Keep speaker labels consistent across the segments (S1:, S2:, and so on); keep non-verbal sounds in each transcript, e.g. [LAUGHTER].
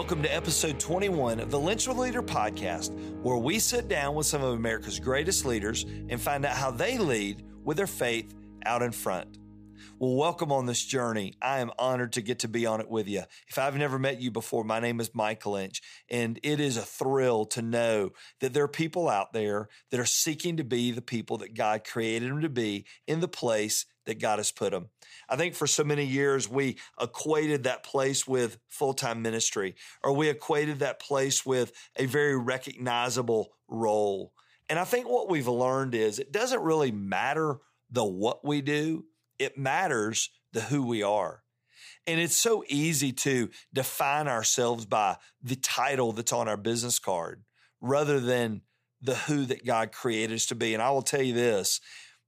S1: Welcome to episode 21 of the Lynch Leader podcast, where we sit down with some of America's greatest leaders and find out how they lead with their faith out in front. Well, welcome on this journey. I am honored to get to be on it with you. If I've never met you before, my name is Mike Linch, and it is a thrill to know that there are people out there that are seeking to be the people that God created them to be in the place that God has put them. I think for so many years, we equated that place with full time ministry, or we equated that place with a very recognizable role. And I think what we've learned is it doesn't really matter the what we do, it matters the who we are. And it's so easy to define ourselves by the title that's on our business card rather than the who that God created us to be. And I will tell you this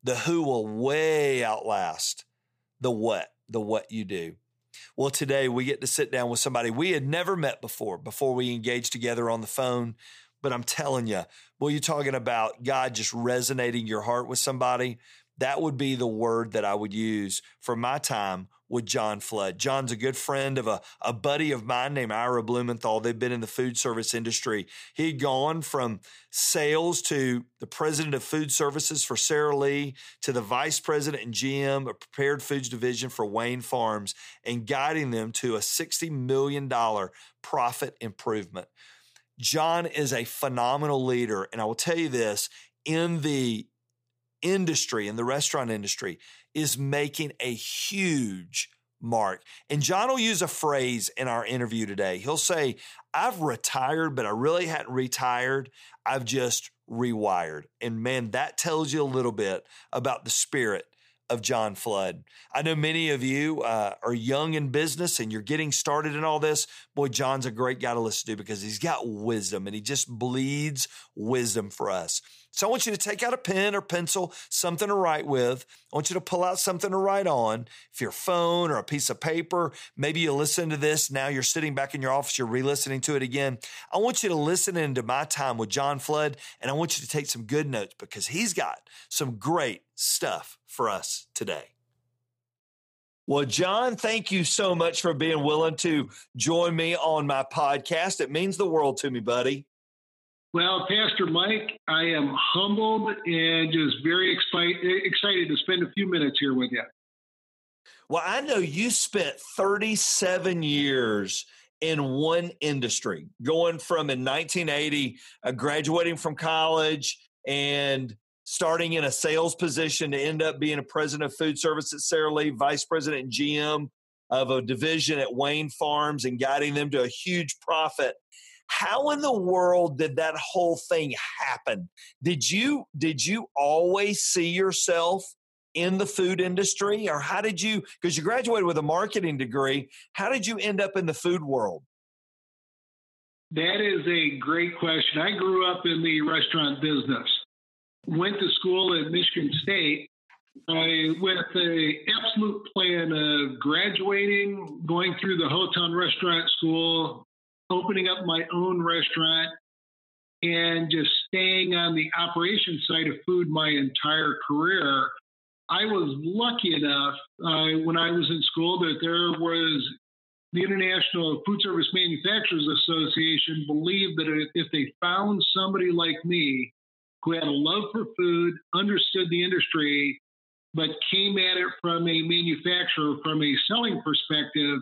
S1: the who will way outlast the what, the what you do. Well, today we get to sit down with somebody we had never met before, before we engaged together on the phone. But I'm telling you, well, you're talking about God just resonating your heart with somebody. That would be the word that I would use for my time with John Flood. John's a good friend of a, a buddy of mine named Ira Blumenthal. They've been in the food service industry. He'd gone from sales to the president of food services for Sara Lee to the vice president and GM of prepared foods division for Wayne Farms and guiding them to a $60 million profit improvement. John is a phenomenal leader. And I will tell you this in the industry, in the restaurant industry, is making a huge mark. And John will use a phrase in our interview today. He'll say, I've retired, but I really hadn't retired. I've just rewired. And man, that tells you a little bit about the spirit of John Flood. I know many of you uh, are young in business and you're getting started in all this. Boy, John's a great guy to listen to because he's got wisdom and he just bleeds wisdom for us. So I want you to take out a pen or pencil, something to write with. I want you to pull out something to write on. If your phone or a piece of paper, maybe you listen to this. Now you're sitting back in your office, you're re-listening to it again. I want you to listen into my time with John Flood and I want you to take some good notes because he's got some great stuff for us today. Well, John, thank you so much for being willing to join me on my podcast. It means the world to me, buddy.
S2: Well, Pastor Mike, I am humbled and just very excited to spend a few minutes here with you.
S1: Well, I know you spent 37 years in one industry, going from in 1980, uh, graduating from college and starting in a sales position to end up being a president of food service at Sara Lee, vice president and GM of a division at Wayne Farms, and guiding them to a huge profit how in the world did that whole thing happen? Did you did you always see yourself in the food industry? Or how did you because you graduated with a marketing degree how did you end up in the food world?
S2: That is a great question. I grew up in the restaurant business. Went to school at michigan state. I, with the absolute plan of graduating, going through the hotel and restaurant school, opening up my own restaurant and just staying on the operation side of food my entire career. I was lucky enough uh, when I was in school that there was the International Food Service Manufacturers Association believed that if they found somebody like me who had a love for food, understood the industry, but came at it from a manufacturer, from a selling perspective,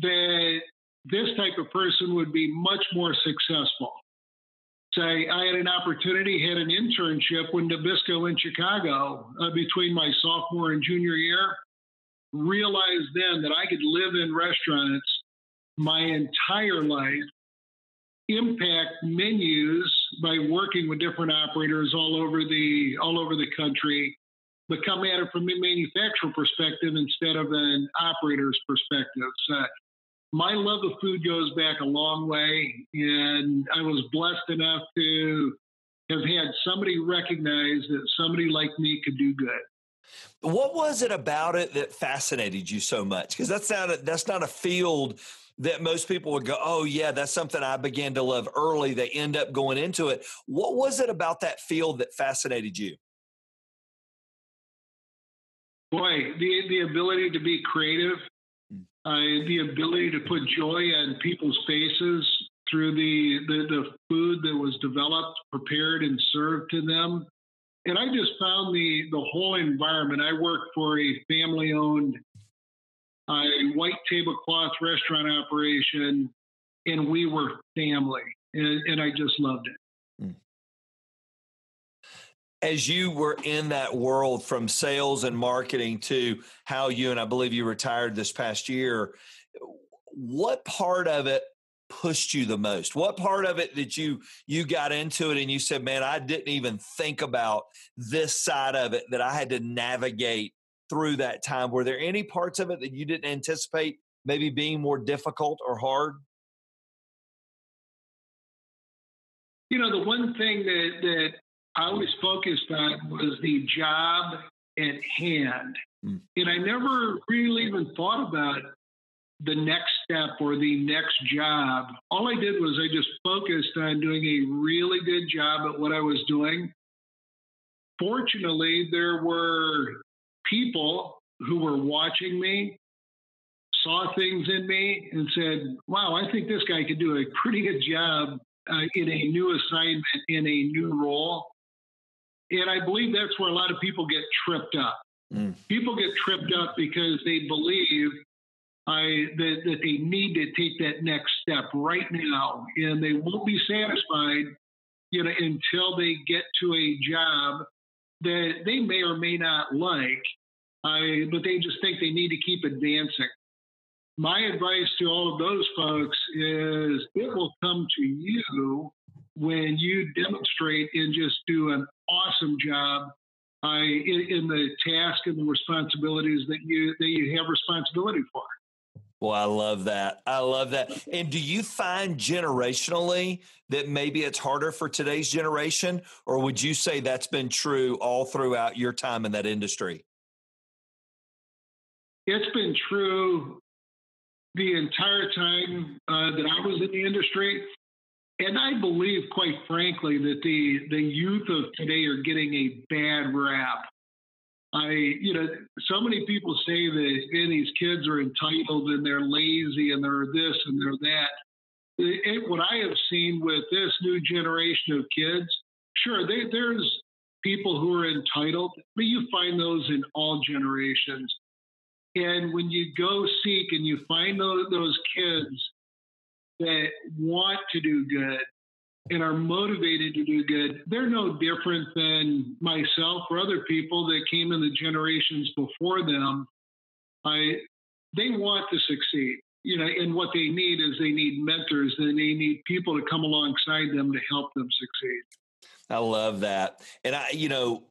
S2: that this type of person would be much more successful. Say, I had an opportunity, had an internship with Nabisco in Chicago uh, between my sophomore and junior year. Realized then that I could live in restaurants my entire life, impact menus by working with different operators all over the all over the country, but come at it from a manufacturer perspective instead of an operator's perspective. So my love of food goes back a long way, and I was blessed enough to have had somebody recognize that somebody like me could do good.
S1: What was it about it that fascinated you so much? Because that's not a, that's not a field that most people would go, oh yeah, that's something I began to love early. They end up going into it. What was it about that field that fascinated you?
S2: Boy, the the ability to be creative. Uh, the ability to put joy on people's faces through the, the the food that was developed, prepared, and served to them. And I just found the the whole environment. I worked for a family owned uh, white tablecloth restaurant operation, and we were family, and, and I just loved it
S1: as you were in that world from sales and marketing to how you and I believe you retired this past year, what part of it pushed you the most? What part of it that you you got into it and you said, "Man, I didn't even think about this side of it that I had to navigate through that time." Were there any parts of it that you didn't anticipate maybe being more difficult or hard?
S2: You know, the one thing that that I was focused on was the job at hand. Mm. And I never really even thought about the next step or the next job. All I did was I just focused on doing a really good job at what I was doing. Fortunately, there were people who were watching me, saw things in me, and said, Wow, I think this guy could do a pretty good job uh, in a new assignment, in a new role. And I believe that's where a lot of people get tripped up. Mm. People get tripped up because they believe I, that, that they need to take that next step right now, and they won't be satisfied, you know, until they get to a job that they may or may not like, I, but they just think they need to keep advancing. My advice to all of those folks is it will come to you when you demonstrate and just do an awesome job uh, in, in, the task and the responsibilities that you that you have responsibility for.
S1: Well, I love that. I love that. And do you find generationally that maybe it's harder for today's generation, or would you say that's been true all throughout your time in that industry?
S2: It's been true the entire time uh, that I was in the industry. And I believe, quite frankly, that the, the youth of today are getting a bad rap. I, you know, so many people say that these kids are entitled and they're lazy and they're this and they're that. It, what I have seen with this new generation of kids, sure, they, there's people who are entitled, but you find those in all generations. And when you go seek and you find those, those kids that want to do good and are motivated to do good, they're no different than myself or other people that came in the generations before them. I, they want to succeed, you know, and what they need is they need mentors and they need people to come alongside them to help them succeed.
S1: I love that. And I, you know,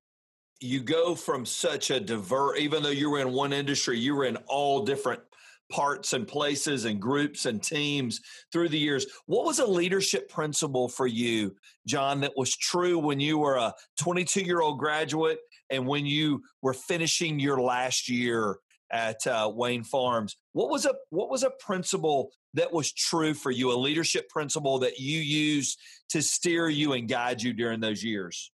S1: you go from such a diverse, even though you were in one industry, you were in all different parts and places and groups and teams through the years. What was a leadership principle for you, John, that was true when you were a 22 year old graduate and when you were finishing your last year at uh, Wayne Farms? What was a what was a principle that was true for you? A leadership principle that you used to steer you and guide you during those years?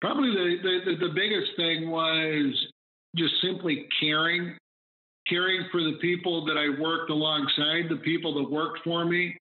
S2: Probably the, the, the biggest thing was just simply caring caring for the people that I worked alongside, the people that worked for me.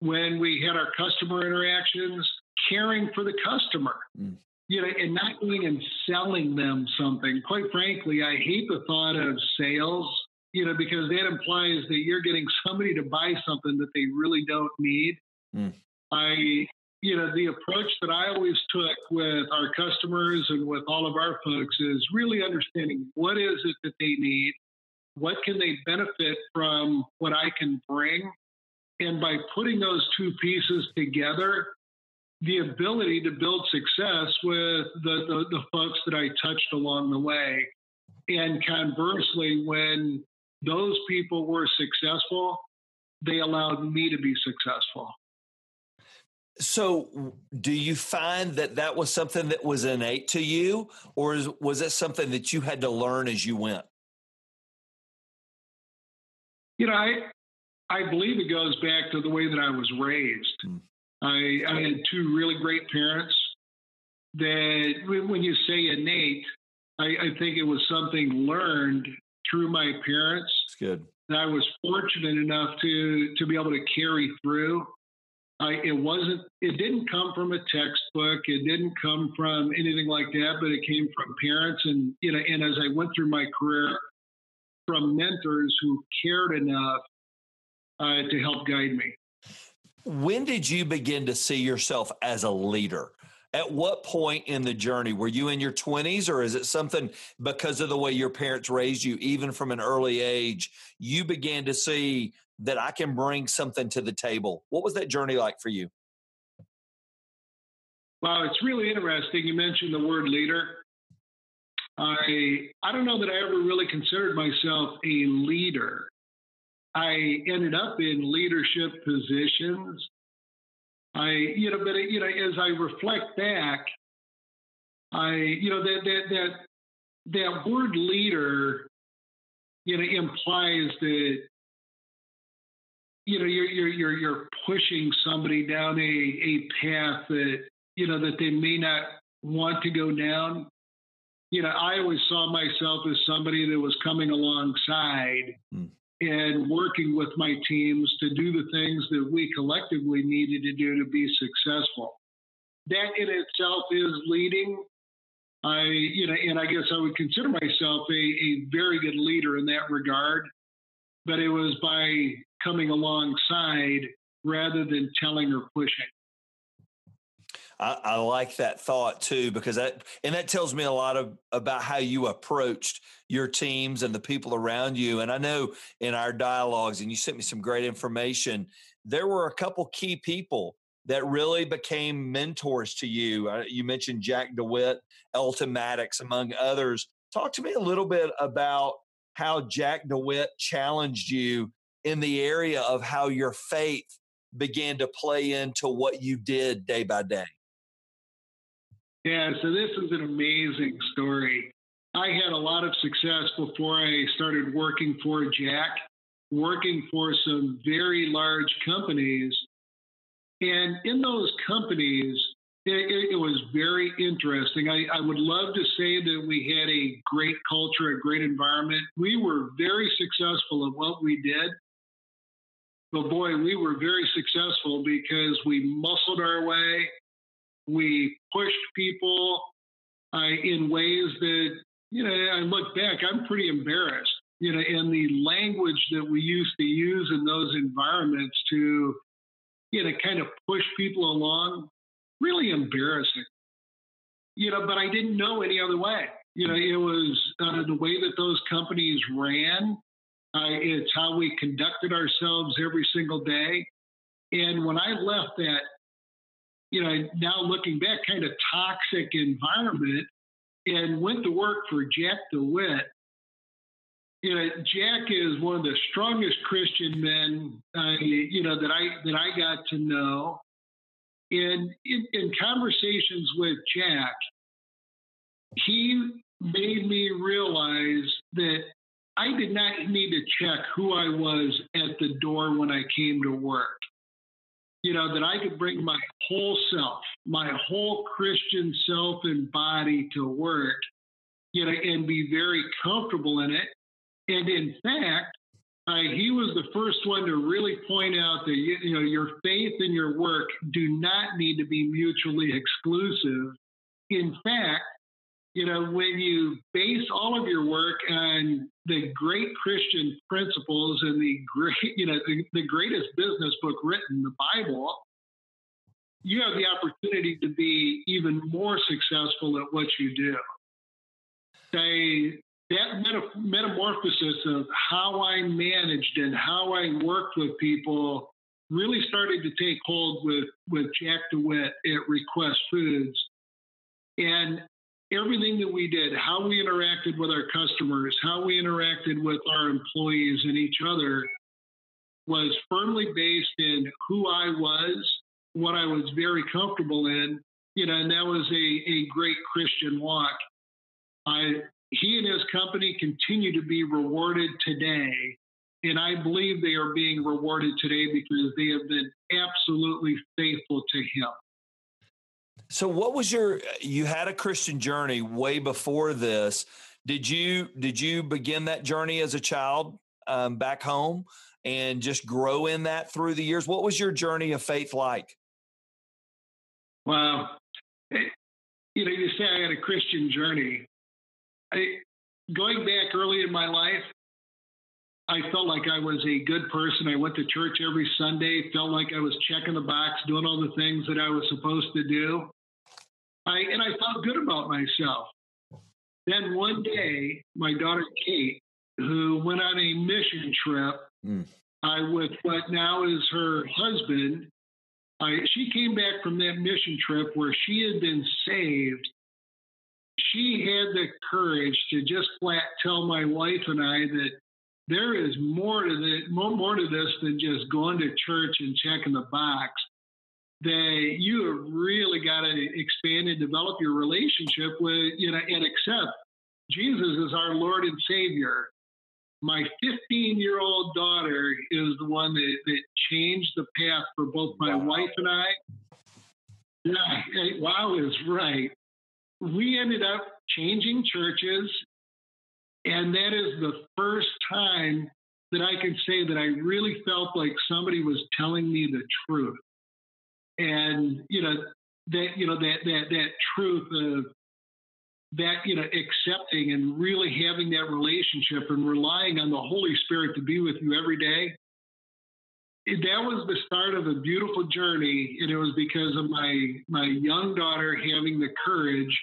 S2: When we had our customer interactions, caring for the customer, mm. you know, and not going and selling them something. Quite frankly, I hate the thought of sales, you know, because that implies that you're getting somebody to buy something that they really don't need. Mm. I, you know, the approach that I always took with our customers and with all of our folks is really understanding what is it that they need what can they benefit from what I can bring? And by putting those two pieces together, the ability to build success with the, the, the folks that I touched along the way. And conversely, when those people were successful, they allowed me to be successful.
S1: So, do you find that that was something that was innate to you, or was it something that you had to learn as you went?
S2: You know, I I believe it goes back to the way that I was raised. Mm. I, I had two really great parents that, when you say innate, I, I think it was something learned through my parents.
S1: It's good.
S2: I was fortunate enough to to be able to carry through. I, it wasn't. It didn't come from a textbook. It didn't come from anything like that. But it came from parents, and you know. And as I went through my career, from mentors who cared enough uh, to help guide me.
S1: When did you begin to see yourself as a leader? At what point in the journey were you in your 20s, or is it something because of the way your parents raised you, even from an early age, you began to see that I can bring something to the table? What was that journey like for you?
S2: Well, it's really interesting. You mentioned the word leader. I I don't know that I ever really considered myself a leader. I ended up in leadership positions I, you know, but you know, as I reflect back, I, you know, that that that that word leader, you know, implies that you know you're you're you're you're pushing somebody down a a path that you know that they may not want to go down. You know, I always saw myself as somebody that was coming alongside. Mm and working with my teams to do the things that we collectively needed to do to be successful. That in itself is leading. I, you know, and I guess I would consider myself a, a very good leader in that regard, but it was by coming alongside rather than telling or pushing.
S1: I, I, like that thought too because that and that tells me a lot of about how you approached your teams and the people around you. And I know in our dialogues, and you sent me some great information. There were a couple key people that really became mentors to you. Uh, you mentioned Jack DeWitt, Elton Maddox, among others. Talk to me a little bit about how Jack DeWitt challenged you in the area of how your faith began to play into what you did day by day.
S2: Yeah, so this is an amazing story. I had a lot of success before I started working for Jack, working for some very large companies. And in those companies, it, it, was very interesting. I, I, would love to say that we had a great culture, a great environment. We were very successful at what we did. But boy, we were very successful because we muscled our way we pushed people uh, in ways that, you know, I look back, I'm pretty embarrassed, you know, in the language that we used to use in those environments to, you know, kind of push people along, really embarrassing. You know, but I didn't know any other way. You know, it was uh, the way that those companies ran. Uh, it's how we conducted ourselves every single day. And when I left that you know, now looking back, kind of toxic environment and went to work for Jack DeWitt. You know, Jack is one of the strongest Christian men, uh, you know, that I that I got to know. And in, in conversations with Jack, he made me realize that I did not need to check who I was at the door when I came to work you know, that I could bring my whole self, my whole Christian self and body to work, you know, and be very comfortable in it. And in fact, uh, he was the first one to really point out that you, you know your faith and your work do not need to be mutually exclusive. In fact, you know, when you base all of your work on the great Christian principles and the great, [LAUGHS] you know, the, the greatest business book written, the Bible, you have the opportunity to be even more successful at what you do. Say that metamorphosis of how I managed and how I worked with people really started to take hold with, with Jack DeWitt at Request Foods. And everything that we did, how we interacted with our customers, how we interacted with our employees and each other was firmly based in who I was what I was very comfortable in, you know, and that was a, a great Christian walk. I, he and his company continue to be rewarded today. And I believe they are being rewarded today because they have been absolutely faithful to him.
S1: So what was your you had a Christian journey way before this. Did you did you begin that journey as a child um, back home and just grow in that through the years? What was your journey of faith like?
S2: Well, Eh, you know, you say I had a Christian journey. I, going back early in my life, I felt like I was a good person. I went to church every Sunday, felt like I was checking the box, doing all the things that I was supposed to do. I, and I felt good about myself. Then one day, my daughter Kate, who went on a mission trip mm. I, with what now is her husband, I, she came back from that mission trip where she had been saved. She had the courage to just flat tell my wife and I that there is more to the more, more to this than just going to church and checking the box. That you have really got to expand and develop your relationship with, you know, and accept Jesus as our Lord and Savior my 15 year old daughter is the one that, that changed the path for both my wow. wife and I. Yeah, wow is right. We ended up changing churches, and that is the first time that I can say that I really felt like somebody was telling me the truth. And you know that you know that that that truth of that you know accepting and really having that relationship and relying on the holy spirit to be with you every day that was the start of a beautiful journey and it was because of my my young daughter having the courage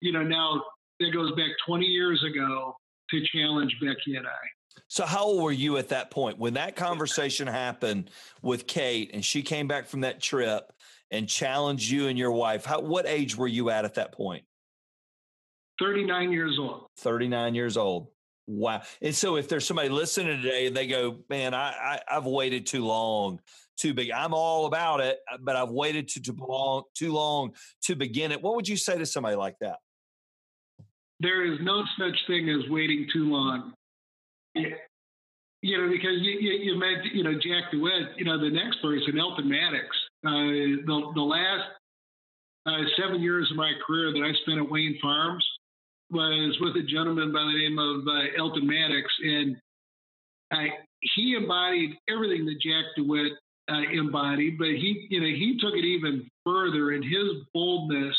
S2: you know now that goes back 20 years ago to challenge becky and i
S1: so how old were you at that point when that conversation happened with kate and she came back from that trip and challenged you and your wife how what age were you at at that point?
S2: point 39 years old.
S1: 39 years old. Wow. And so if there's somebody listening today and they go, man, I, I have waited too long, too big. I'm all about it, uh, but I've waited too, too long, too long to begin it. What would you say to somebody like that?
S2: There is no such thing as waiting too long. You know, because you, you, you met, you know, Jack DeWitt, you know, the next person, Elton Maddox. Uh, the, the last uh, seven years of my career that I spent at Wayne Farms, was with a gentleman by the name of uh, Elton Maddox, and I, he embodied everything that Jack DeWitt uh, embodied, but he, you know, he took it even further in his boldness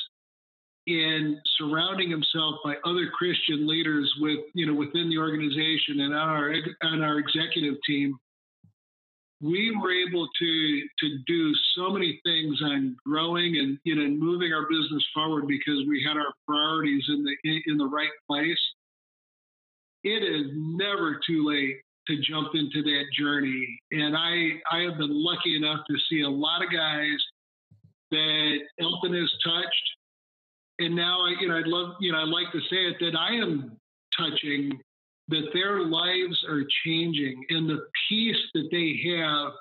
S2: in surrounding himself by other Christian leaders with, you know, within the organization and on our on our executive team we were able to to do so many things on growing and you know moving our business forward because we had our priorities in the in the right place. It is never too late to jump into that journey, and I I have been lucky enough to see a lot of guys that Elton has touched, and now I you know I'd love you know I'd like to say it that I am touching that their lives are changing and the peace that they have,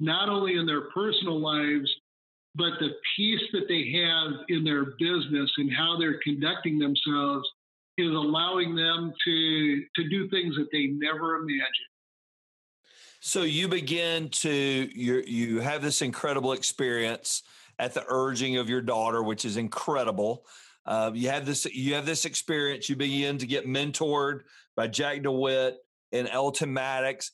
S2: not only in their personal lives, but the peace that they have in their business and how they're conducting themselves is allowing them to to do things that they never imagined.
S1: So you begin to you you have this incredible experience at the urging of your daughter, which is incredible. Uh, you have this you have this experience. You begin to get mentored by Jack DeWitt and Elton Maddox.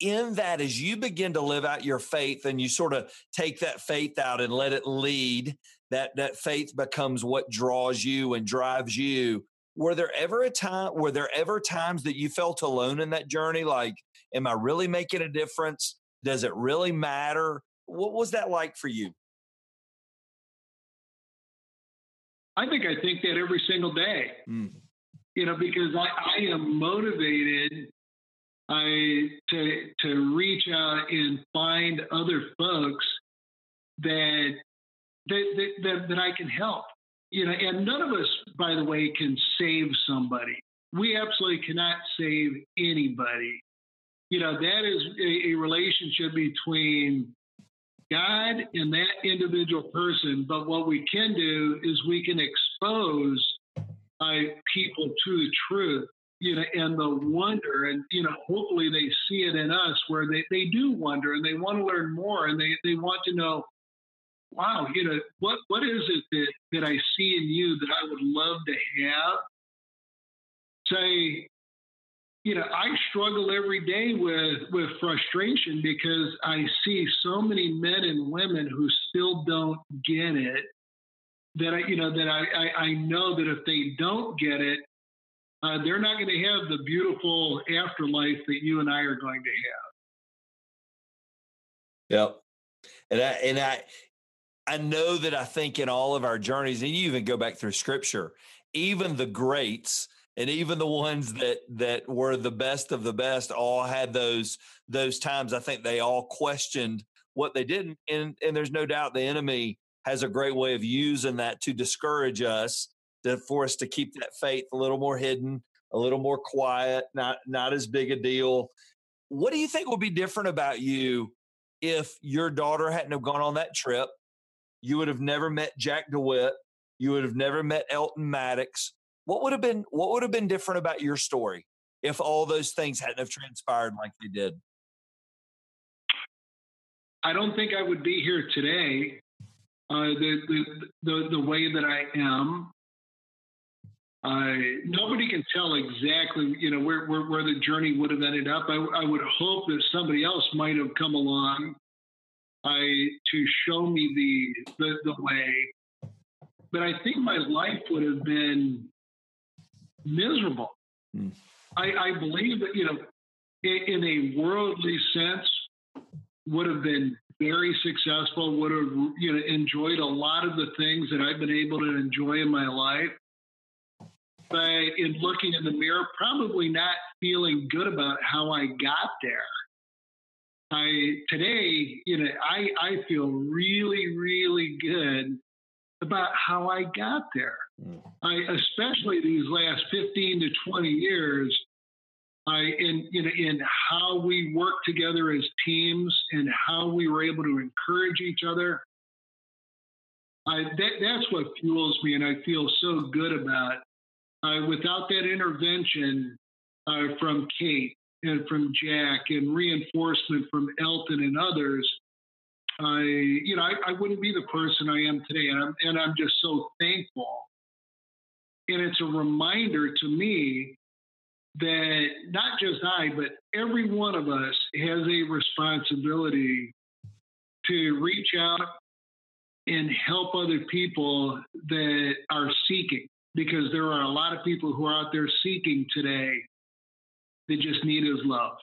S1: In that, as you begin to live out your faith and you sort of take that faith out and let it lead, that that faith becomes what draws you and drives you. Were there ever a time? Were there ever times that you felt alone in that journey? Like, am I really making a difference? Does it really matter? What was that like for you?
S2: I think I think that every single day. Mm. You know, because I, I am motivated I to to reach out and find other folks that that, that that, that I can help. You know, and none of us, by the way, can save somebody. We absolutely cannot save anybody. You know, that is a, a relationship between God and that individual person, but what we can do is we can expose people to the truth, you know, and the wonder, and you know, hopefully they see it in us where they, they do wonder and they want to learn more and they, they want to know, wow, you know, what what is it that, that I see in you that I would love to have? Say, you know, I struggle every day with with frustration because I see so many men and women who still don't get it. That I, you know, that I I, I know that if they don't get it, uh, they're not going to have the beautiful afterlife that you and I are going
S1: to have. Yep. And I and I I know that I think in all of our journeys, and you even go back through scripture, even the greats and even the ones that that were the best of the best all had those those times. I think they all questioned what they didn't and and there's no doubt the enemy has a great way of using that to discourage us to for us to keep that faith a little more hidden a little more quiet not not as big a deal. What do you think would be different about you if your daughter hadn't have gone on that trip? You would have never met jack dewitt. You would have never met elton maddox what would have been what would have been different about your story if all those things hadn't have transpired like they did?
S2: I don't think I would be here today uh, the, the, the the way that I am. Uh, nobody can tell exactly, you know, where, where, where the journey would have ended up. I, I would hope that somebody else might have come along uh, to show me the, the the way. But I think my life would have been miserable. Mm. I, I, believe that, you know, in, in, a worldly sense, would have been very successful, would have, you know, enjoyed a lot of the things that I've been able to enjoy in my life. But in looking in the mirror, probably not feeling good about how I got there. I today, you know, I, I feel really, really good about how I got there. I, especially these last 15 to 20 years, I, in, in, in how we work together as teams and how we were able to encourage each other. I, that, that's what fuels me, and I feel so good about. Uh, without that intervention uh, from Kate and from Jack and reinforcement from Elton and others, I, you know, I, I wouldn't be the person I am today, and I'm and I'm just so thankful. And it's a reminder to me that not just I, but every one of us has a responsibility to reach out and help other people that are seeking, because there are a lot of people who are out there seeking today that just need His love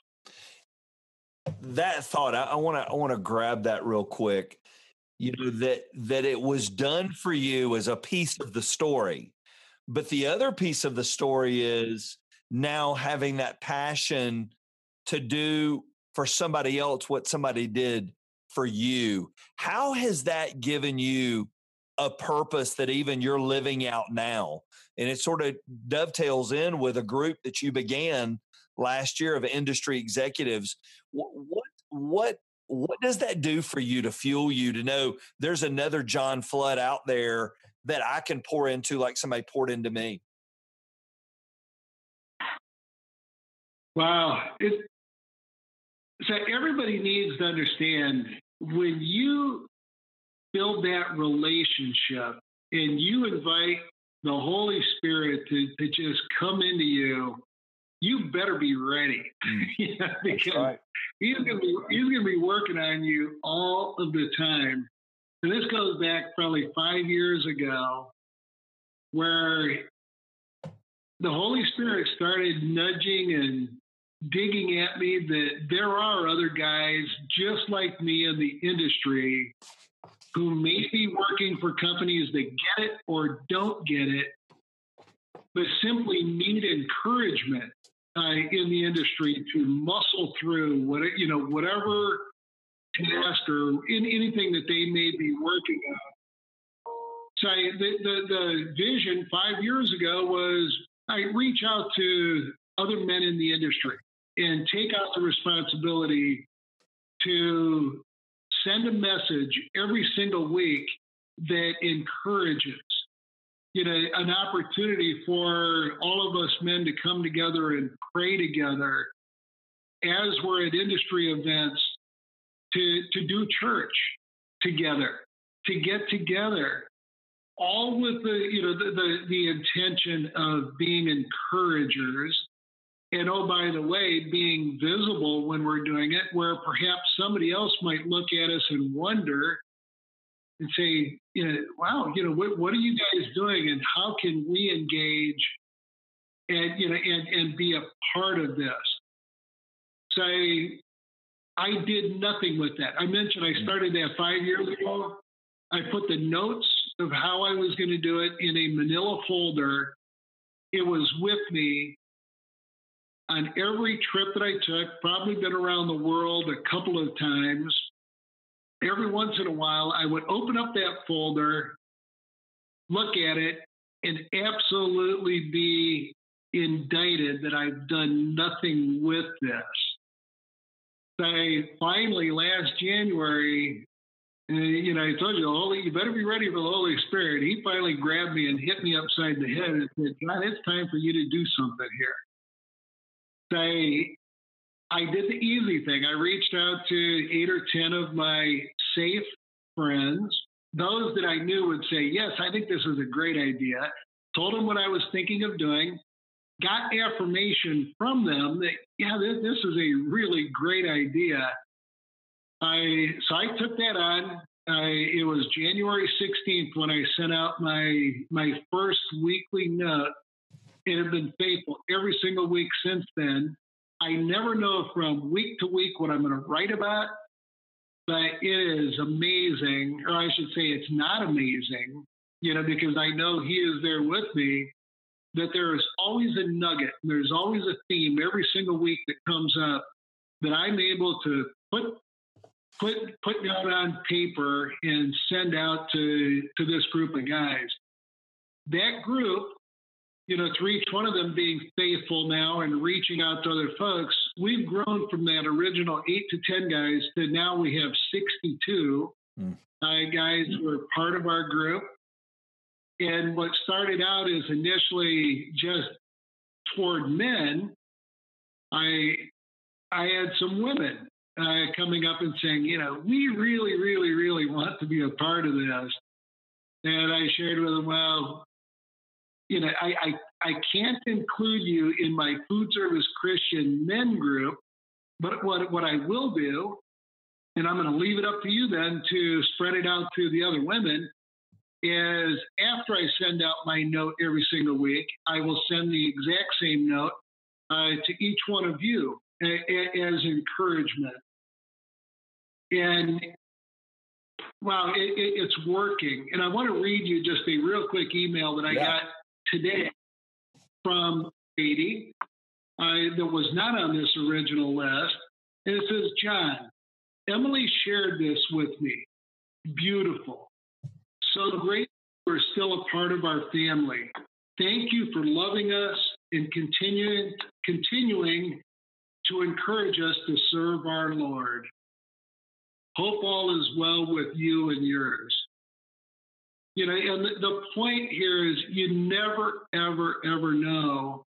S1: that thought, I want to I want to grab that real quick. You know that that it was done for you as a piece of the story, but the other piece of the story is now having that passion to do for somebody else what somebody did for you. How has that given you a purpose that even you're living out now? And it sort of dovetails in with a group that you began last year of industry executives. What, what what does that do for you to fuel you to know there's another John Flood out there that I can pour into like somebody poured into me?
S2: Wow. It, so everybody needs to understand when you build that relationship and you invite the Holy Spirit to, to just come into you you better be ready. Mm. [LAUGHS] because right. he's gonna be he's gonna be working on you all of the time. And this goes back probably five years ago, where the Holy Spirit started nudging and digging at me that there are other guys just like me in the industry who may be working for companies that get it or don't get it, but simply need encouragement uh, in the industry to muscle through what you know whatever task or in anything that they may be working on. So the, the, the vision five years ago was I reach out to other men in the industry and take out the responsibility to send a message every single week that encourages you know, an opportunity for all of us men to come together and pray together as we're at industry events to, to do church together, to get together, all with the, you know, the, the, the intention of being encouragers. And oh, by the way, being visible when we're doing it, where perhaps somebody else might look at us and wonder, and say, you know, wow, you know, what, what are you guys doing and how can we engage and, you know, and, and be a part of this? So I, did nothing with that. I mentioned I started that five years ago. I put the notes of how I was going to do it in a manila folder. It was with me on every trip that I took, probably been around the world a couple of times every once in a while, I would open up that folder, look at it, and absolutely be indicted that I've done nothing with this. I finally, last January, uh, you know, I told you, Holy, you better be ready for the Holy Spirit. He finally grabbed me and hit me upside the head and said, John, it's time for you to do something here. Say, I did the easy thing. I reached out to eight or 10 of my safe friends, those that I knew would say, Yes, I think this is a great idea. Told them what I was thinking of doing, got affirmation from them that, yeah, this, this is a really great idea. I so I took that on. I, it was January 16th when I sent out my my first weekly note. It had been faithful every single week since then. I never know from week to week what I'm going to write about, but it is amazing, or I should say, it's not amazing, you know, because I know He is there with me. That there is always a nugget, there's always a theme every single week that comes up that I'm able to put put put down on paper and send out to to this group of guys. That group you know, to each one of them being faithful now and reaching out to other folks, we've grown from that original eight to 10 guys to now we have 62 mm. uh, guys who are part of our group. And what started out is initially just toward men, I, I had some women uh, coming up and saying, you know, we really, really, really want to be a part of this. And I shared with them, well, you know, I, I, I can't include you in my food service Christian men group, but what, what I will do, and I'm going to leave it up to you then to spread it out to the other women, is after I send out my note every single week, I will send the exact same note uh, to each one of you as encouragement. And wow, it, it, it's working. And I want to read you just a real quick email that I yeah. got today from Katie uh, that was not on this original list. And it says, John, Emily shared this with me. Beautiful. So great we're still a part of our family. Thank you for loving us and continuing continuing to encourage us to serve our Lord. Hope all is well with you and yours. You know, and the, the point here is you never, ever, ever know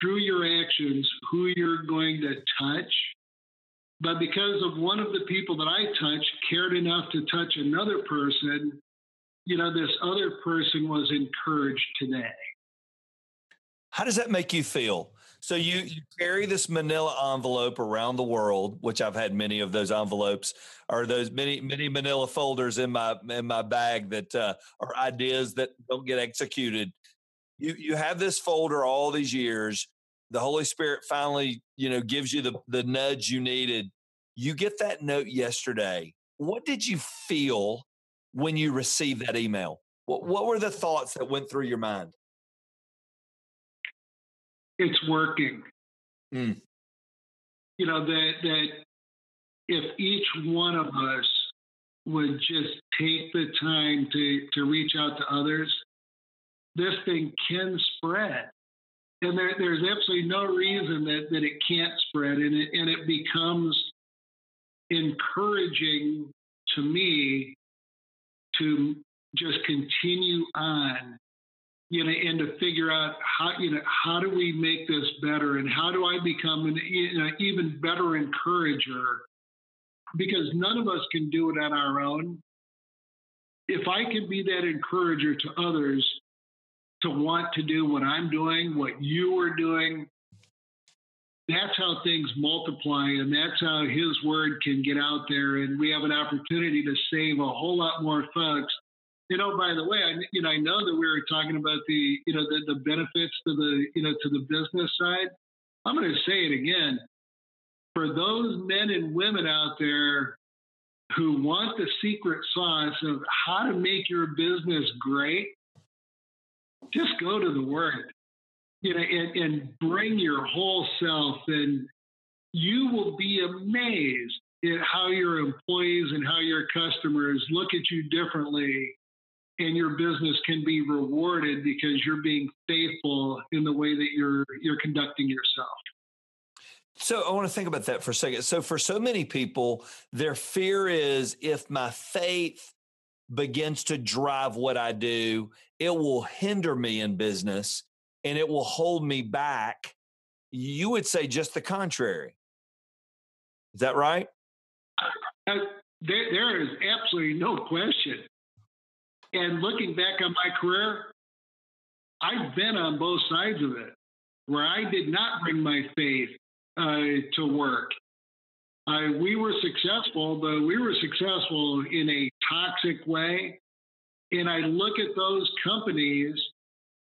S2: through your actions who you're going to touch. But because of one of the people that I touched cared enough to touch another person, you know, this other person was encouraged today.
S1: How does that make you feel? So you, you carry this manila envelope around the world, which I've had many of those envelopes or those many many manila folders in my in my bag that uh, are ideas that don't get executed. You you have this folder all these years. The Holy Spirit finally, you know, gives you the the nudge you needed. You get that note yesterday. What did you feel when you received that email? What what were the thoughts that went through your mind?
S2: it's working. Mm. You know, that, that if each one of us would just take the time to, to reach out to others, this thing can spread. And there, there's absolutely no reason that, that it can't spread. And it, and it becomes encouraging to me to just continue on you know, and to figure out how you know how do we make this better, and how do I become an you know, even better encourager? Because none of us can do it on our own. If I can be that encourager to others to want to do what I'm doing, what you are doing, that's how things multiply, and that's how His word can get out there, and we have an opportunity to save a whole lot more folks you know, by the way, I you know I know that we were talking about the you know the, the benefits to the you know to the business side. I'm going to say it again. For those men and women out there who want the secret sauce of how to make your business great, just go to the word, you know, and, and bring your whole self, and you will be amazed at how your employees and how your customers look at you differently and your business can be rewarded because you're being faithful in the way that you're you're conducting yourself.
S1: So I want to think about that for a second. So for so many people, their fear is if my faith begins to drive what I do, it will hinder me in business and it will hold me back. You would say just the contrary. Is that right?
S2: Uh, there, there is absolutely no question and looking back on my career, I've been on both sides of it, where I did not bring my faith uh, to work. We were successful, but we were successful in a toxic way. And I look at those companies,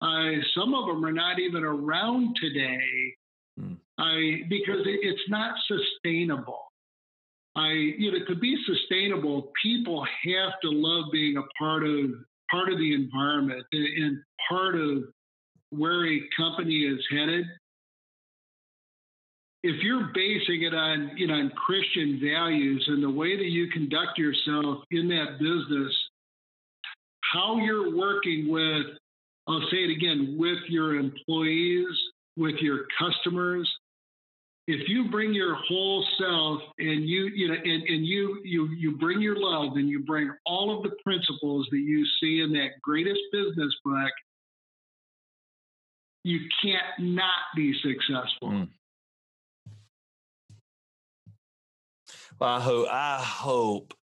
S2: uh, some of them are not even around today mm. because it's not sustainable. I, you know, to be sustainable, people have to love being a part of part of the environment and part of where a company is headed. If you're basing it on, you know, on Christian values and the way that you conduct yourself in that business, how you're working with, I'll say it again, with your employees, with your customers, if you bring your whole self and you you know and, and you you you bring your love and you bring all of the principles that you see in that greatest business book you can't not be successful mm.
S1: well i hope i hope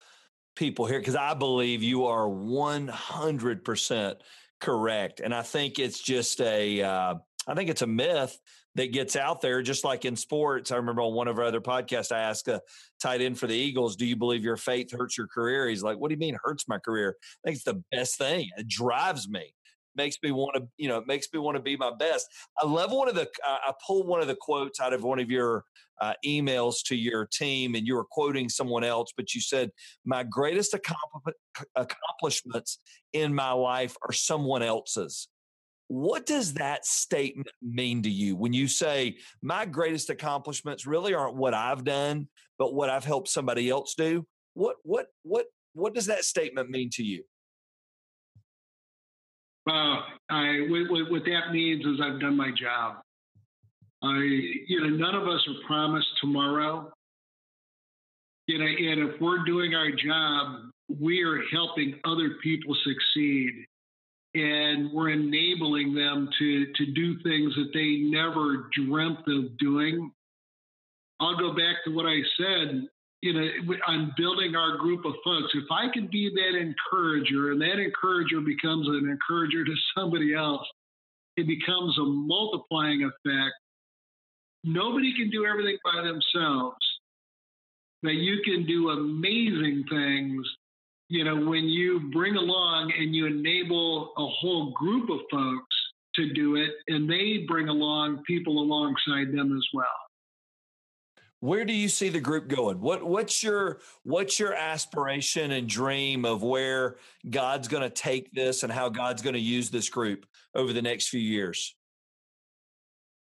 S1: people here because i believe you are 100% correct and i think it's just a uh, I think it's a myth that gets out there, just like in sports. I remember on one of our other podcasts, I asked a tight end for the Eagles, Do you believe your faith hurts your career? He's like, What do you mean hurts my career? I think it's the best thing. It drives me. Makes me want to, you know, makes me want to be my best. I love one of the, I pulled one of the quotes out of one of your uh, emails to your team, and you were quoting someone else, but you said, My greatest accomplishments in my life are someone else's. What does that statement mean to you when you say, my greatest accomplishments really aren't what I've done, but what I've helped somebody else do? What, what, what, what does that statement mean to you?
S2: Uh, I, what, what that means is I've done my job. I, you know, none of us are promised tomorrow. You know, and if we're doing our job, we are helping other people succeed and we're enabling them to to do things that they never dreamt of doing. I'll go back to what I said. You know, I'm building our group of folks. If I can be that encourager, and that encourager becomes an encourager to somebody else, it becomes a multiplying effect. Nobody can do everything by themselves, but you can do amazing things you know, when you bring along and you enable a whole group of folks to do it, and they bring along people alongside them as well.
S1: Where do you see the group going? What what's your what's your aspiration and dream of where God's going to take this and how God's going to use this group over the next few years?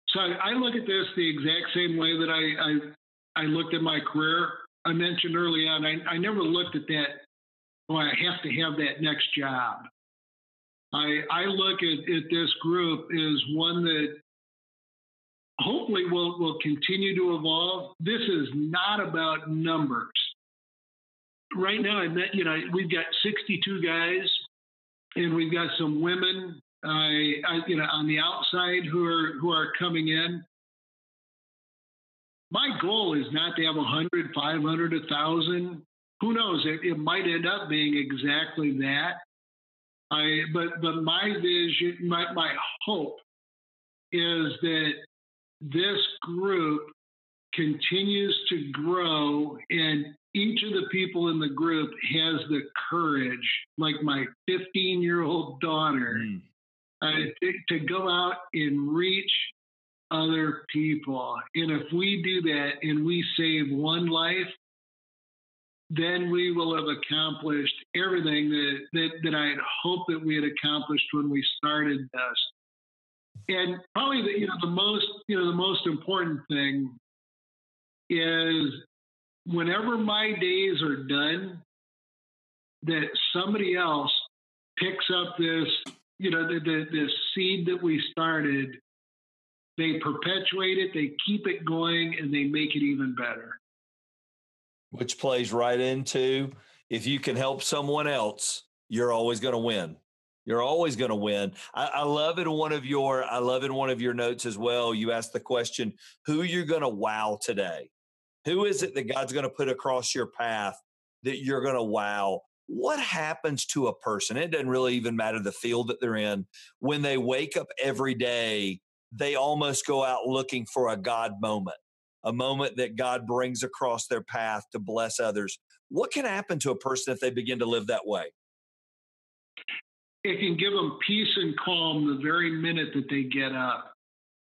S2: So I look at this the exact same way that I I, I looked at my career. I mentioned early on, I, I never looked at that oh, I have to have that next job. I, I look at, at this group as one that hopefully will, will continue to evolve. This is not about numbers. right now, I met, you know, we've got 62 guys and we've got some women, I, you know, on the outside who are, who are coming in. My goal is not to have 100, 500, 1,000. Who knows? It, it might end up being exactly that. I, but, but my vision, my, my hope is that this group continues to grow and each of the people in the group has the courage, like my 15 year old daughter, mm. uh, to, to go out and reach other people. And if we do that and we save one life, then we will have accomplished everything that, that, that I had hoped that we had accomplished when we started this. And probably the, you know, the most, you know, the most important thing is whenever my days are done, that somebody else picks up this, you know, the, the, the seed that we started, they perpetuate it, they keep it going, and they make it even better.
S1: Which plays right into if you can help someone else, you're always going to win. You're always going to win. I, I, love in one of your I love in one of your notes as well. You asked the question, "Who you're going to wow today?" Who is it that God's going to put across your path that you're going to wow? What happens to a person? It doesn't really even matter the field that they're in. When they wake up every day, they almost go out looking for a God moment, a moment that God brings across their path to bless others. What can happen to a person if they begin to live that way?
S2: It can give them peace and calm the very minute that they get up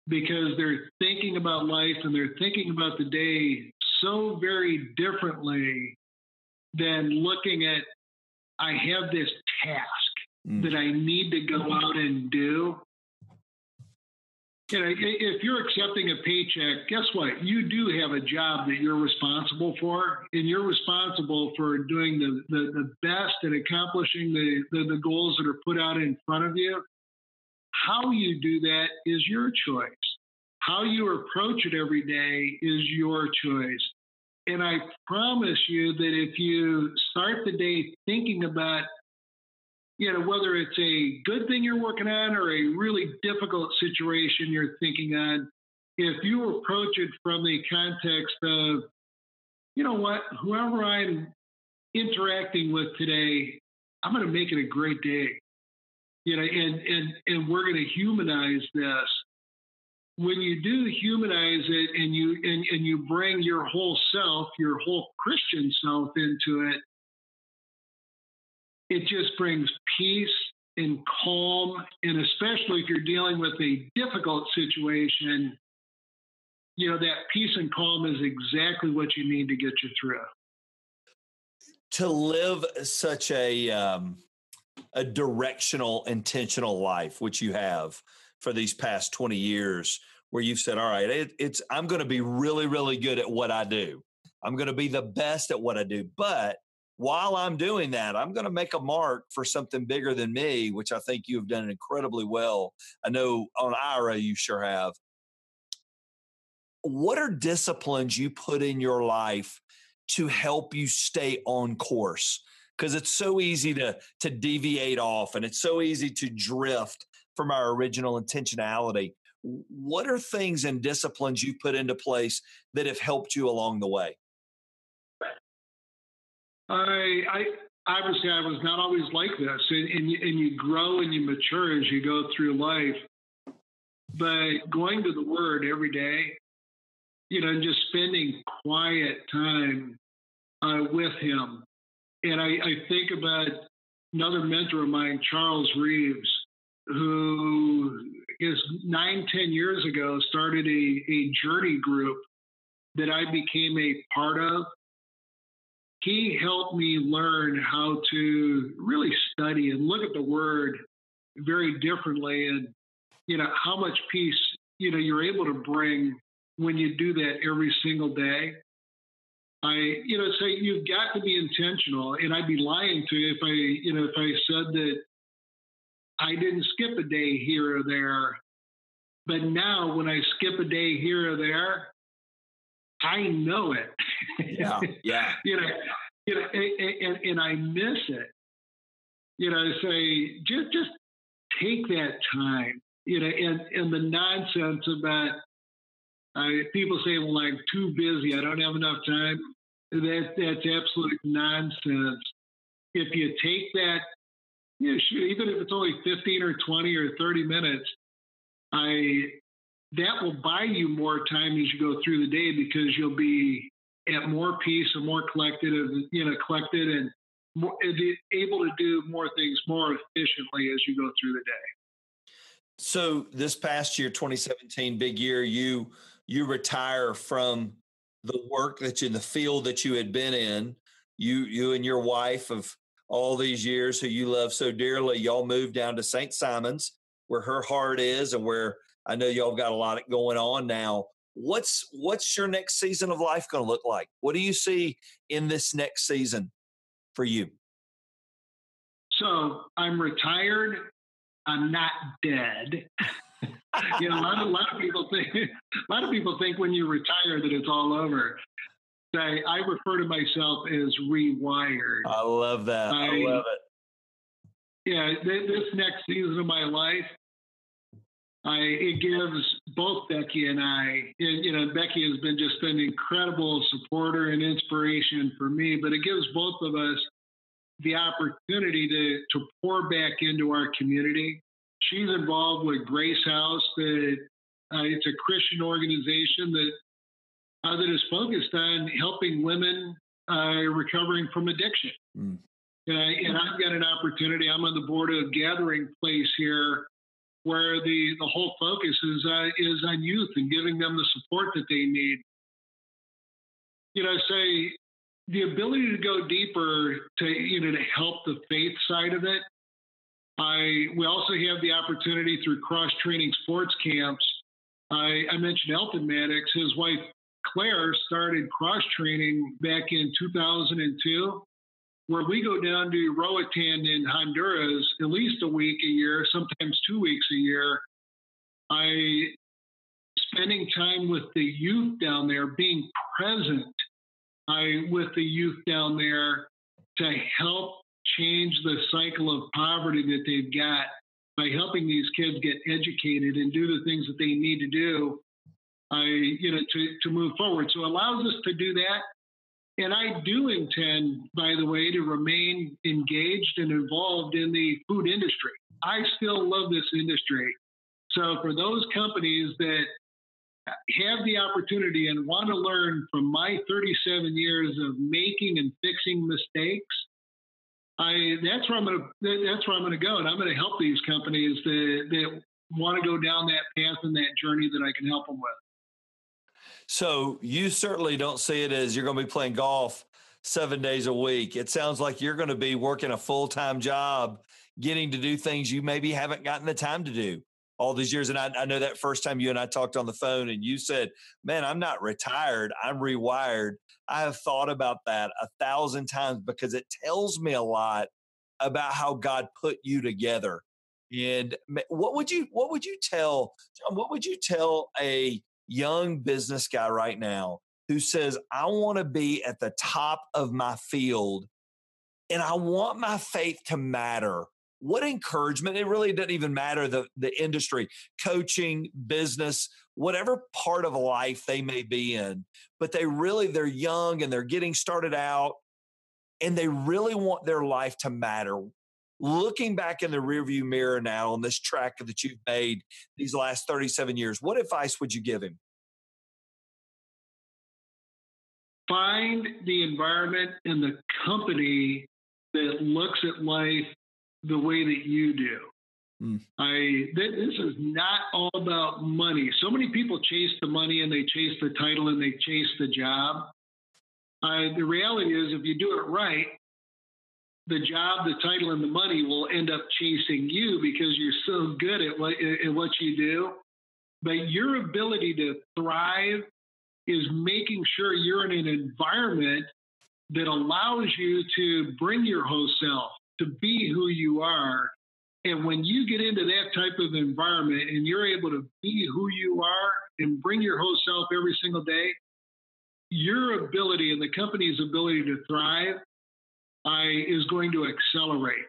S2: because they're thinking about life and they're thinking about the day so very differently than looking at I have this task mm. that I need to go out and do. You know, if you're accepting a paycheck, guess what? You do have a job that you're responsible for, and you're responsible for doing the, the, the best and accomplishing the, the, the goals that are put out in front of you. How you do that is your choice. How you approach it every day is your choice. And I promise you that if you start the day thinking about, you know, whether it's a good thing you're working on or a really difficult situation you're thinking on, if you approach it from the context of, you know what, whoever I'm interacting with today, I'm going to make it a great day. You know, and and and we're going to humanize this when you do humanize it and you and, and you bring your whole self, your whole Christian self into it, it just brings peace and calm. And especially if you're dealing with a difficult situation, you know, that peace and calm is exactly what you need to get you through.
S1: To live such a um, a directional, intentional life, which you have, for these past 20 years where you've said, all right, it, it's, I'm going to be really, really good at what I do. I'm going to be the best at what I do. But while I'm doing that, I'm going to make a mark for something bigger than me, which I think you have done incredibly well. I know on IRA, you sure have. What are disciplines you put in your life to help you stay on course? Because it's so easy to, to deviate off and it's so easy to drift from our original intentionality. What are things and disciplines you put into place that have helped you along the way?
S2: I, I obviously I was not always like this, and, and, you, and you grow and you mature as you go through life. But going to the Word every day, you know, and just spending quiet time uh, with Him, and I, I think about another mentor of mine, Charles Reeves, who is nine, ten years ago started a, a journey group that I became a part of. He helped me learn how to really study and look at the word very differently and you know how much peace you know you're able to bring when you do that every single day. I, you know, say you've got to be intentional, and I'd be lying to you if I, you know, if I said that I didn't skip a day here or there. But now when I skip a day here or there, I know it.
S1: Yeah. [LAUGHS] Yeah.
S2: you know, You know, and, and, and I miss it. You know, say just just take that time. You know, and and the nonsense about uh, people say, "Well, I'm too busy. I don't have enough time." That that's absolute nonsense. If you take that, you know, shoot, even if it's only 15 or 20 or 30 minutes, I that will buy you more time as you go through the day because you'll be at more peace and more collected, and you know, collected and more, able to do more things more efficiently as you go through the day.
S1: So this past year, 2017, big year, you you retire from the work that you, in the field that you had been in. You you and your wife of all these years who you love so dearly, y'all moved down to St. Simons, where her heart is and where I know y'all got a lot going on now. What's what's your next season of life going to look like? What do you see in this next season for you?
S2: So I'm retired. I'm not dead. [LAUGHS] you know, a lot, of, a lot of people think a lot of people think when you retire that it's all over. I, I refer to myself as rewired.
S1: I love that. I, I love it.
S2: Yeah, this next season of my life, I, it gives both Becky and I, you know, Becky has been just an incredible supporter and inspiration for me, but it gives both of us the opportunity to, to pour back into our community. She's involved with Grace House, that uh, it's a Christian organization that uh, that is focused on helping women uh, recovering from addiction. Mm. and I've got an opportunity. I'm on the board of Gathering Place here, where the, the whole focus is uh, is on youth and giving them the support that they need. You know, say the ability to go deeper to you know to help the faith side of it. I we also have the opportunity through cross training sports camps. I, I mentioned Elton Maddox. His wife Claire started cross training back in 2002, where we go down to Roatan in Honduras at least a week a year, sometimes two weeks a year. I spending time with the youth down there, being present I, with the youth down there to help change the cycle of poverty that they've got by helping these kids get educated and do the things that they need to do I, you know, to, to move forward. So it allows us to do that. And I do intend, by the way, to remain engaged and involved in the food industry. I still love this industry. So for those companies that have the opportunity and want to learn from my 37 years of making and fixing mistakes, I that's where I'm gonna that's where I'm gonna go, and I'm gonna help these companies that that want to go down that path and that journey that I can help them with.
S1: So you certainly don't see it as you're going to be playing golf seven days a week. It sounds like you're going to be working a full time job, getting to do things you maybe haven't gotten the time to do all these years. And I, I, know that first time you and I talked on the phone and you said, Man, I'm not retired, I'm rewired. I have thought about that a thousand times because it tells me a lot about how God put you together. And what would you what would you tell what would you tell a young business guy right now who says, I want to be at the top of my field and I want my faith to matter. What encouragement? It really doesn't even matter the, the industry, coaching, business, whatever part of life they may be in, but they really, they're young and they're getting started out and they really want their life to matter. Looking back in the rearview mirror now on this track that you've made these last 37 years, what advice would you give him?
S2: Find the environment and the company that looks at life the way that you do. Mm. I this is not all about money. So many people chase the money and they chase the title and they chase the job. Uh, the reality is, if you do it right, the job, the title, and the money will end up chasing you because you're so good at what, at what you do. But your ability to thrive is making sure you're in an environment that allows you to bring your whole self, to be who you are. And when you get into that type of environment and you're able to be who you are and bring your whole self every single day, your ability and the company's ability to thrive is going to accelerate.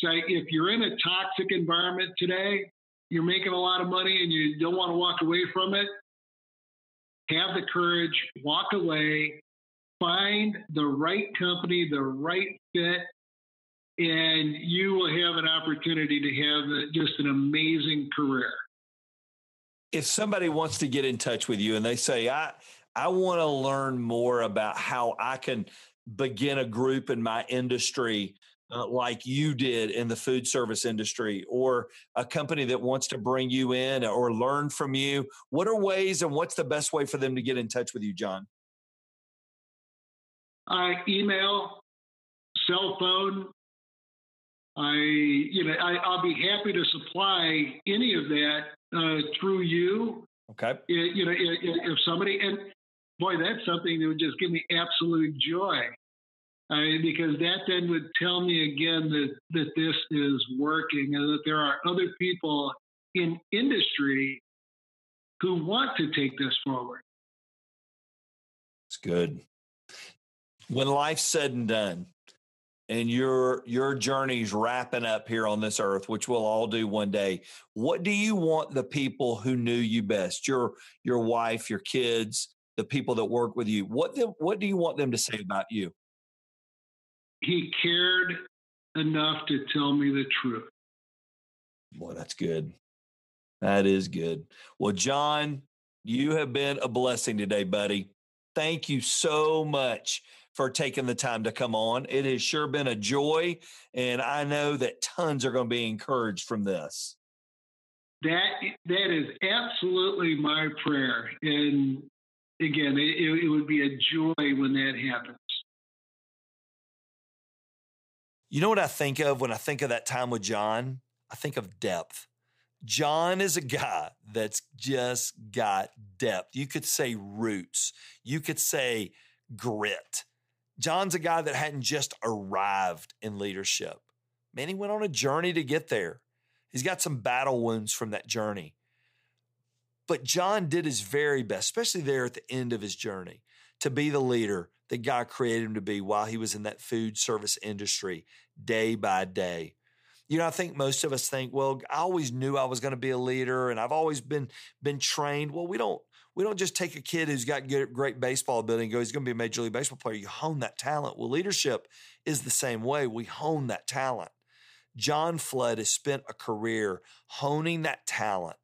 S2: So if you're in a toxic environment today, you're making a lot of money and you don't want to walk away from it, have the courage, walk away, find the right company, the right fit, and you will have an opportunity to have just an amazing career.
S1: If somebody wants to get in touch with you and they say, I, I want to learn more about how I can begin a group in my industry uh, like you did in the food service industry or a company that wants to bring you in or learn from you what are ways and what's the best way for them to get in touch with you john?
S2: I email cell phone. I you know I, will be happy to supply any of that uh, through you
S1: okay.
S2: it, you know if, if somebody and boy that's something that would just give me absolute joy uh, because that then would tell me again that, that this is working and that there are other people in industry who want to take this forward.
S1: It's good. When life's said and done, and your your journey's wrapping up here on this earth, which we'll all do one day, what do you want the people who knew you best, your your wife, your kids, the people that work with you, what the, what do you want them to say about you?
S2: he cared enough to tell me the truth.
S1: Boy, that's good. That is good. Well, John, you have been a blessing today, buddy. Thank you so much for taking the time to come on. It has sure been a joy, and I know that tons are going to be encouraged from this.
S2: That that is absolutely my prayer, and again, it, it would be a joy when that happens.
S1: You know what I think of when I think of that time with John? I think of depth. John is a guy that's just got depth. You could say roots. You could say grit. John's a guy that hadn't just arrived in leadership. Man, he went on a journey to get there. He's got some battle wounds from that journey. But John did his very best, especially there at the end of his journey, to be the leader that God created him to be while he was in that food service industry day by day. You know, I think most of us think, well, I always knew I was going to be a leader and I've always been been trained. Well, we don't we don't just take a kid who's got good, great baseball ability and go, he's going to be a major league baseball player. You hone that talent. Well, leadership is the same way. We hone that talent. John Flood has spent a career honing that talent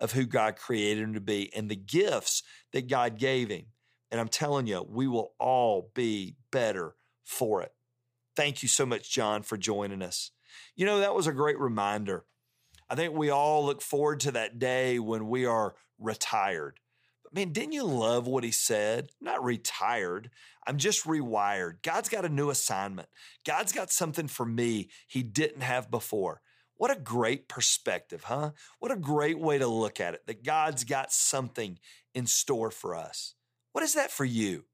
S1: of who God created him to be and the gifts that God gave him. And I'm telling you, we will all be better for it. Thank you so much, John, for joining us. You know, that was a great reminder. I think we all look forward to that day when we are retired. But man, didn't you love what he said? I'm not retired. I'm just rewired. God's got a new assignment. God's got something for me he didn't have before. What a great perspective, huh? What a great way to look at it that God's got something in store for us. What is that for you?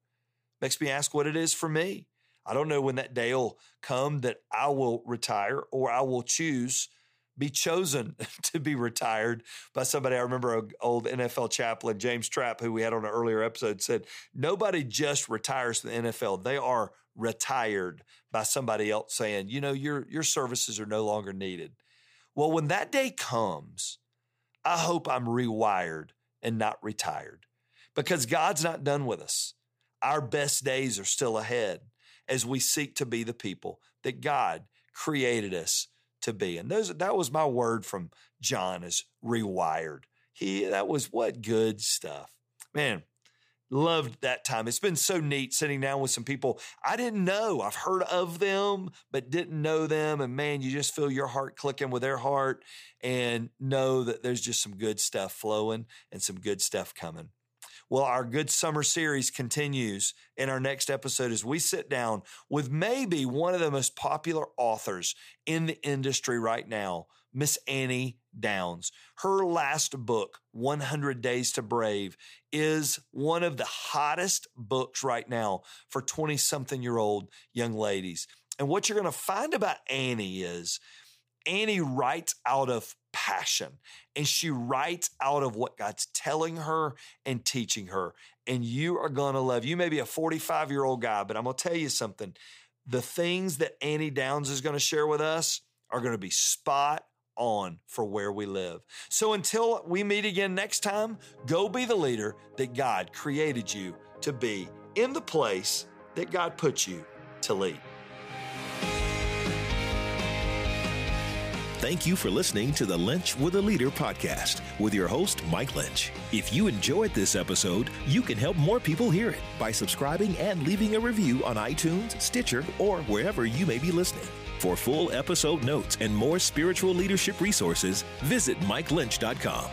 S1: Makes me ask what it is for me. I don't know when that day will come that I will retire or I will choose be chosen [LAUGHS] to be retired by somebody. I remember an old NFL chaplain, James Trapp, who we had on an earlier episode, said, Nobody just retires from the NFL. They are retired by somebody else saying, you know, your, your services are no longer needed. Well, when that day comes, I hope I'm rewired and not retired because God's not done with us. Our best days are still ahead as we seek to be the people that God created us to be. And those, that was my word from John is rewired. He, that was what good stuff. Man, loved that time. It's been so neat sitting down with some people I didn't know. I've heard of them, but didn't know them. And man, you just feel your heart clicking with their heart and know that there's just some good stuff flowing and some good stuff coming. Well, our Good Summer series continues in our next episode as we sit down with maybe one of the most popular authors in the industry right now, Miss Annie Downs. Her last book, 100 Days to Brave, is one of the hottest books right now for 20 something year old young ladies. And what you're going to find about Annie is Annie writes out of passion and she writes out of what God's telling her and teaching her. And you are going to love. You may be a 45 year old guy, but I'm going to tell you something. the things that Annie Downs is going to share with us are going to be spot on for where we live. So until we meet again next time, go be the leader that God created you to be in the place that God put you to lead.
S3: Thank you for listening to the Linch with a Leader podcast with your host, Mike Linch. If you enjoyed this episode, you can help more people hear it by subscribing and leaving a review on iTunes, Stitcher, or wherever you may be listening. For full episode notes and more spiritual leadership resources, visit MikeLinch.com.